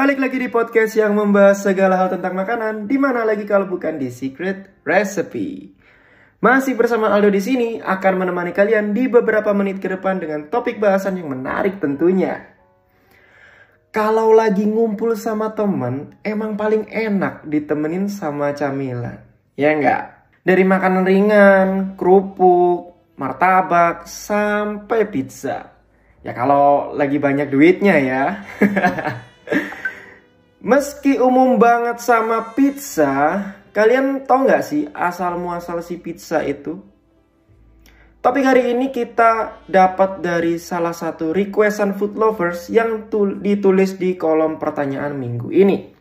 lagi di podcast yang membahas segala hal tentang makanan, di mana lagi kalau bukan di Secret Recipe. Masih bersama Aldo di sini akan menemani kalian di beberapa menit ke depan dengan topik bahasan yang menarik tentunya. Kalau lagi ngumpul sama temen, emang paling enak ditemenin sama camilan. Ya enggak? Dari makanan ringan, kerupuk, martabak, sampai pizza. Ya kalau lagi banyak duitnya ya. Meski umum banget sama pizza, kalian tau nggak sih asal muasal si pizza itu? Topik hari ini kita dapat dari salah satu requestan food lovers yang ditulis di kolom pertanyaan minggu ini.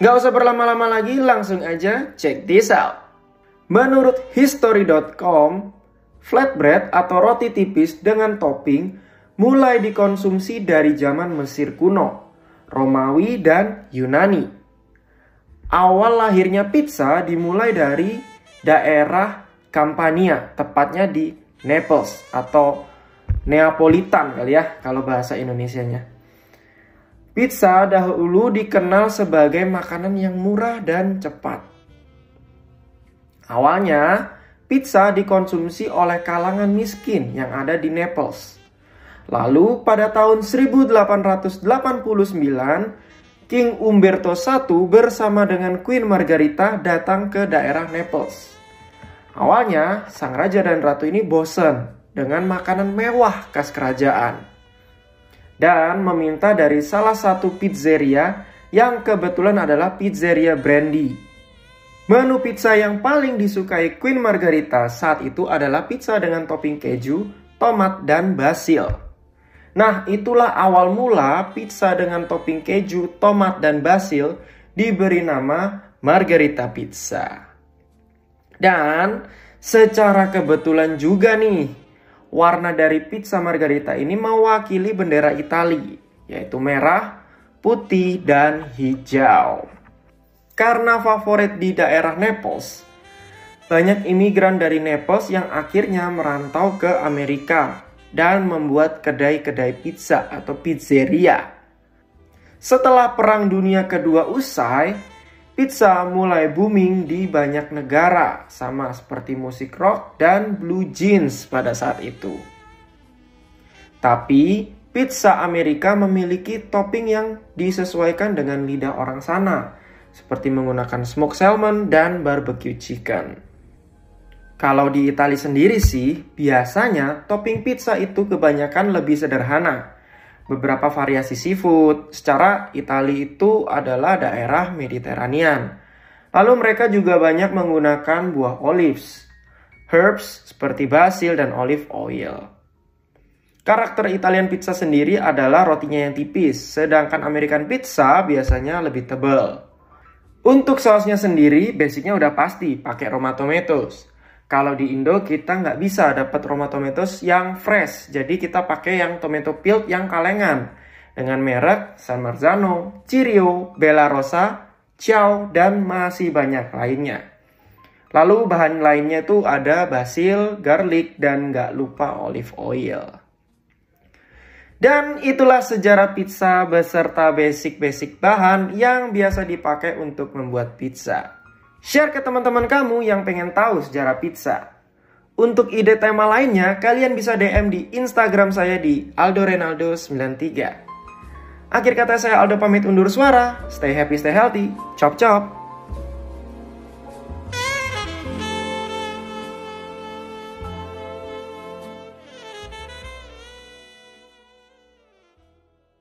Gak usah berlama-lama lagi, langsung aja check this out. Menurut history.com, flatbread atau roti tipis dengan topping mulai dikonsumsi dari zaman Mesir kuno Romawi, dan Yunani. Awal lahirnya pizza dimulai dari daerah Campania, tepatnya di Naples atau Neapolitan kali ya kalau bahasa Indonesianya. Pizza dahulu dikenal sebagai makanan yang murah dan cepat. Awalnya, pizza dikonsumsi oleh kalangan miskin yang ada di Naples. Lalu pada tahun 1889, King Umberto I bersama dengan Queen Margarita datang ke daerah Naples. Awalnya, sang raja dan ratu ini bosan dengan makanan mewah khas kerajaan. Dan meminta dari salah satu pizzeria yang kebetulan adalah pizzeria Brandy. Menu pizza yang paling disukai Queen Margarita saat itu adalah pizza dengan topping keju, tomat, dan basil. Nah, itulah awal mula pizza dengan topping keju, tomat, dan basil diberi nama Margarita Pizza. Dan secara kebetulan juga nih, warna dari pizza Margarita ini mewakili bendera Italia, yaitu merah, putih, dan hijau. Karena favorit di daerah Naples, banyak imigran dari Naples yang akhirnya merantau ke Amerika dan membuat kedai-kedai pizza atau pizzeria. Setelah Perang Dunia Kedua usai, pizza mulai booming di banyak negara, sama seperti musik rock dan blue jeans pada saat itu. Tapi, pizza Amerika memiliki topping yang disesuaikan dengan lidah orang sana, seperti menggunakan smoked salmon dan barbecue chicken. Kalau di Italia sendiri sih, biasanya topping pizza itu kebanyakan lebih sederhana. Beberapa variasi seafood, secara Italia itu adalah daerah Mediterranean. Lalu mereka juga banyak menggunakan buah olives, herbs seperti basil dan olive oil. Karakter Italian pizza sendiri adalah rotinya yang tipis, sedangkan American pizza biasanya lebih tebal. Untuk sausnya sendiri, basicnya udah pasti pakai Roma tomatoes. Kalau di Indo kita nggak bisa dapat Roma tomatoes yang fresh, jadi kita pakai yang tomato peeled yang kalengan dengan merek San Marzano, Cirio, Bella Rosa, Ciao, dan masih banyak lainnya. Lalu bahan lainnya itu ada basil, garlic, dan nggak lupa olive oil. Dan itulah sejarah pizza beserta basic-basic bahan yang biasa dipakai untuk membuat pizza. Share ke teman-teman kamu yang pengen tahu sejarah pizza. Untuk ide tema lainnya, kalian bisa DM di Instagram saya di Aldo Renaldo 93. Akhir kata saya Aldo pamit undur suara. Stay happy, stay healthy. Chop chop.